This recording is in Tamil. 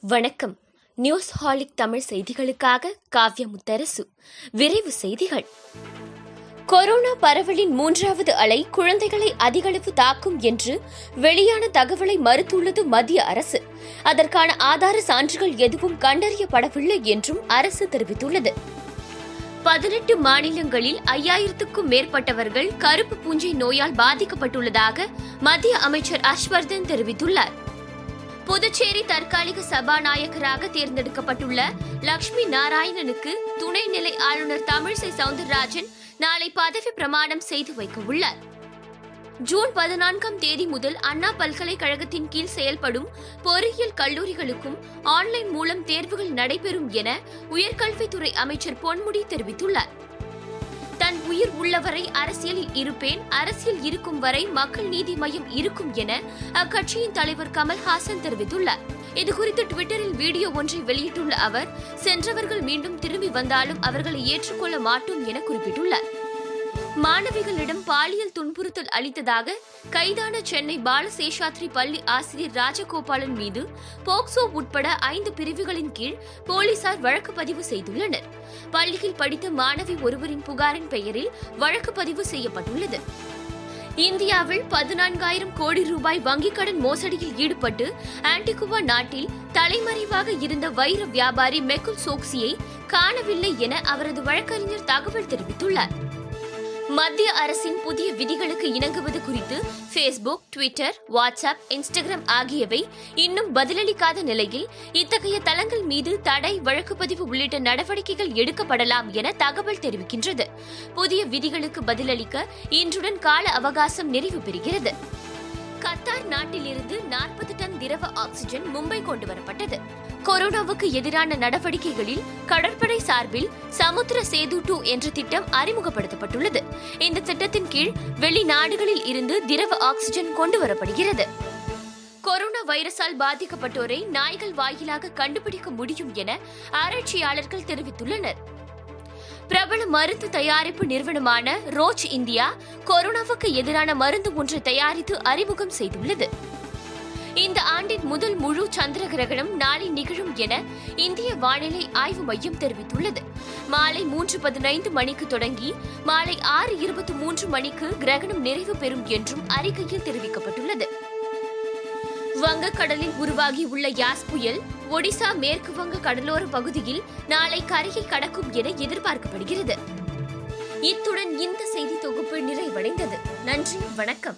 வணக்கம். நியூஸ் ஹாலிக் தமிழ் செய்திகளுக்காக காவ்ய முத்தரசு விரைவு செய்திகள். கொரோனா பரவலின் மூன்றாவது அலை குழந்தைகளை அதிகளவு தாக்கும் என்று வெளியான தகவலை மறுத்துள்ளது மத்திய அரசு. அதற்கான ஆதார சான்றுகள் எதுவும் கண்டறியப்படவில்லை என்றும் அரசு தெரிவித்துள்ளது. பதினெட்டு மாநிலங்களில் ஐயாயிரத்துக்கும் மேற்பட்டவர்கள் கருப்பு பூஞ்சை நோயால் பாதிக்கப்பட்டுள்ளதாக மத்திய அமைச்சர் ஹர்ஷ்வர்தன் தெரிவித்துள்ளார். புதுச்சேரி தற்காலிக சபாநாயகராக தேர்ந்தெடுக்கப்பட்டுள்ள லக்ஷ்மி நாராயணனுக்கு துணைநிலை ஆளுநர் தமிழிசை சவுந்தரராஜன் நாளை பதவி பிரமாணம் செய்து வைக்க உள்ளார். ஜூன் பதினான்காம் தேதி முதல் அண்ணா பல்கலைக்கழகத்தின் கீழ் செயல்படும் பொறியியல் கல்லூரிகளுக்கும் ஆன்லைன் மூலம் தேர்வுகள் நடைபெறும் என உயர்கல்வித்துறை அமைச்சர் பொன்முடி தெரிவித்துள்ளார். தன் உயிர் உள்ளவரை அரசியலில் இருப்பேன் அரசியல் இருக்கும் வரை மக்கள் நீதி மையம் இருக்கும் என அக்கட்சியின் தலைவர் கமல்ஹாசன் தெரிவித்துள்ளார். இதுகுறித்து டுவிட்டரில் வீடியோ ஒன்றை வெளியிட்டுள்ள அவர் சென்றவர்கள் மீண்டும் திரும்பி வந்தாலும் அவர்களை ஏற்றுக்கொள்ள மாட்டோம் என குறிப்பிட்டுள்ளார். மாணவிகளிடம் பாலியல் துன்புறுத்தல் அளித்ததாக கைதான சென்னை பாலசேஷாத்ரி பள்ளி ஆசிரியர் ராஜகோபாலன் மீது போக்சோ உட்பட ஐந்து பிரிவுகளின் கீழ் போலீசார் வழக்கு பதிவு செய்துள்ளனர். பள்ளியில் படித்த மாணவி ஒருவரின் புகாரின் பெயரில் வழக்கு பதிவு செய்யப்பட்டுள்ளது. இந்தியாவில் பதினான்காயிரம் கோடி ரூபாய் வங்கிக் கடன் மோசடியில் ஈடுபட்டு ஆன்டிகுவா நாட்டில் தலைமறைவாக இருந்த வைர வியாபாரி மெகுல் சோக்சியை காணவில்லை என அவரது வழக்கறிஞர் தகவல் தெரிவித்துள்ளார். மத்திய அரசின் புதிய விதிகளுக்கு இணங்குவது குறித்து ஃபேஸ்புக் ட்விட்டர் வாட்ஸ்அப் இன்ஸ்டாகிராம் ஆகியவை இன்னும் பதிலளிக்காத நிலையில் இத்தகைய தளங்கள் மீது தடை வழக்குப்பதிவு உள்ளிட்ட நடவடிக்கைகள் எடுக்கப்படலாம் என தகவல் தெரிவிக்கின்றது. புதிய விதிகளுக்கு பதிலளிக்க இன்றுடன் கால அவகாசம் நிறைவு பெறுகிறது. கத்தார் நாட்டிலிருந்து நாற்பது டன் திரவ ஆக்ஸிஜன் மும்பை கொண்டு வரப்பட்டது. கொரோனாவுக்கு எதிரான நடவடிக்கைகளில் கடற்படை சார்பில் சமுத்திர சேது டூ என்ற திட்டம் அறிமுகப்படுத்தப்பட்டுள்ளது. இந்த திட்டத்தின் கீழ் வெளிநாடுகளில் இருந்து திரவ ஆக்சிஜன் கொண்டு வரப்படுகிறது கொரோனா வைரஸால் பாதிக்கப்பட்டோரை நாய்கள் வாயிலாக கண்டுபிடிக்க முடியும் என ஆராய்ச்சியாளர்கள் தெரிவித்துள்ளனர். பிரபல மருந்து தயாரிப்பு நிறுவனமான ரோச் இந்தியா கொரோனாவுக்கு எதிரான மருந்து ஒன்றை தயாரித்து அறிமுகம் செய்துள்ளது. இந்த ஆண்டின் முதல் முழு சந்திர கிரகணம் நாளை நிகழும் என இந்திய வானிலை ஆய்வு மையம் தெரிவித்துள்ளது. மாலை மூன்று பதினைந்து மணிக்கு தொடங்கி மாலை ஆறு இருபத்தி மூன்று மணிக்கு கிரகணம் நிறைவு பெறும் என்றும் அறிக்கையில் தெரிவிக்கப்பட்டுள்ளது. வங்கக்கடலில் உருவாகி உள்ள யாஸ் புயல் ஒடிசா மேற்கு வங்க கடலோர பகுதியில் நாளை கரையை கடக்கும் என எதிர்பார்க்கப்படுகிறது. இத்துடன் இந்த செய்தி தொகுப்பு நிறைவடைந்தது. நன்றி வணக்கம்.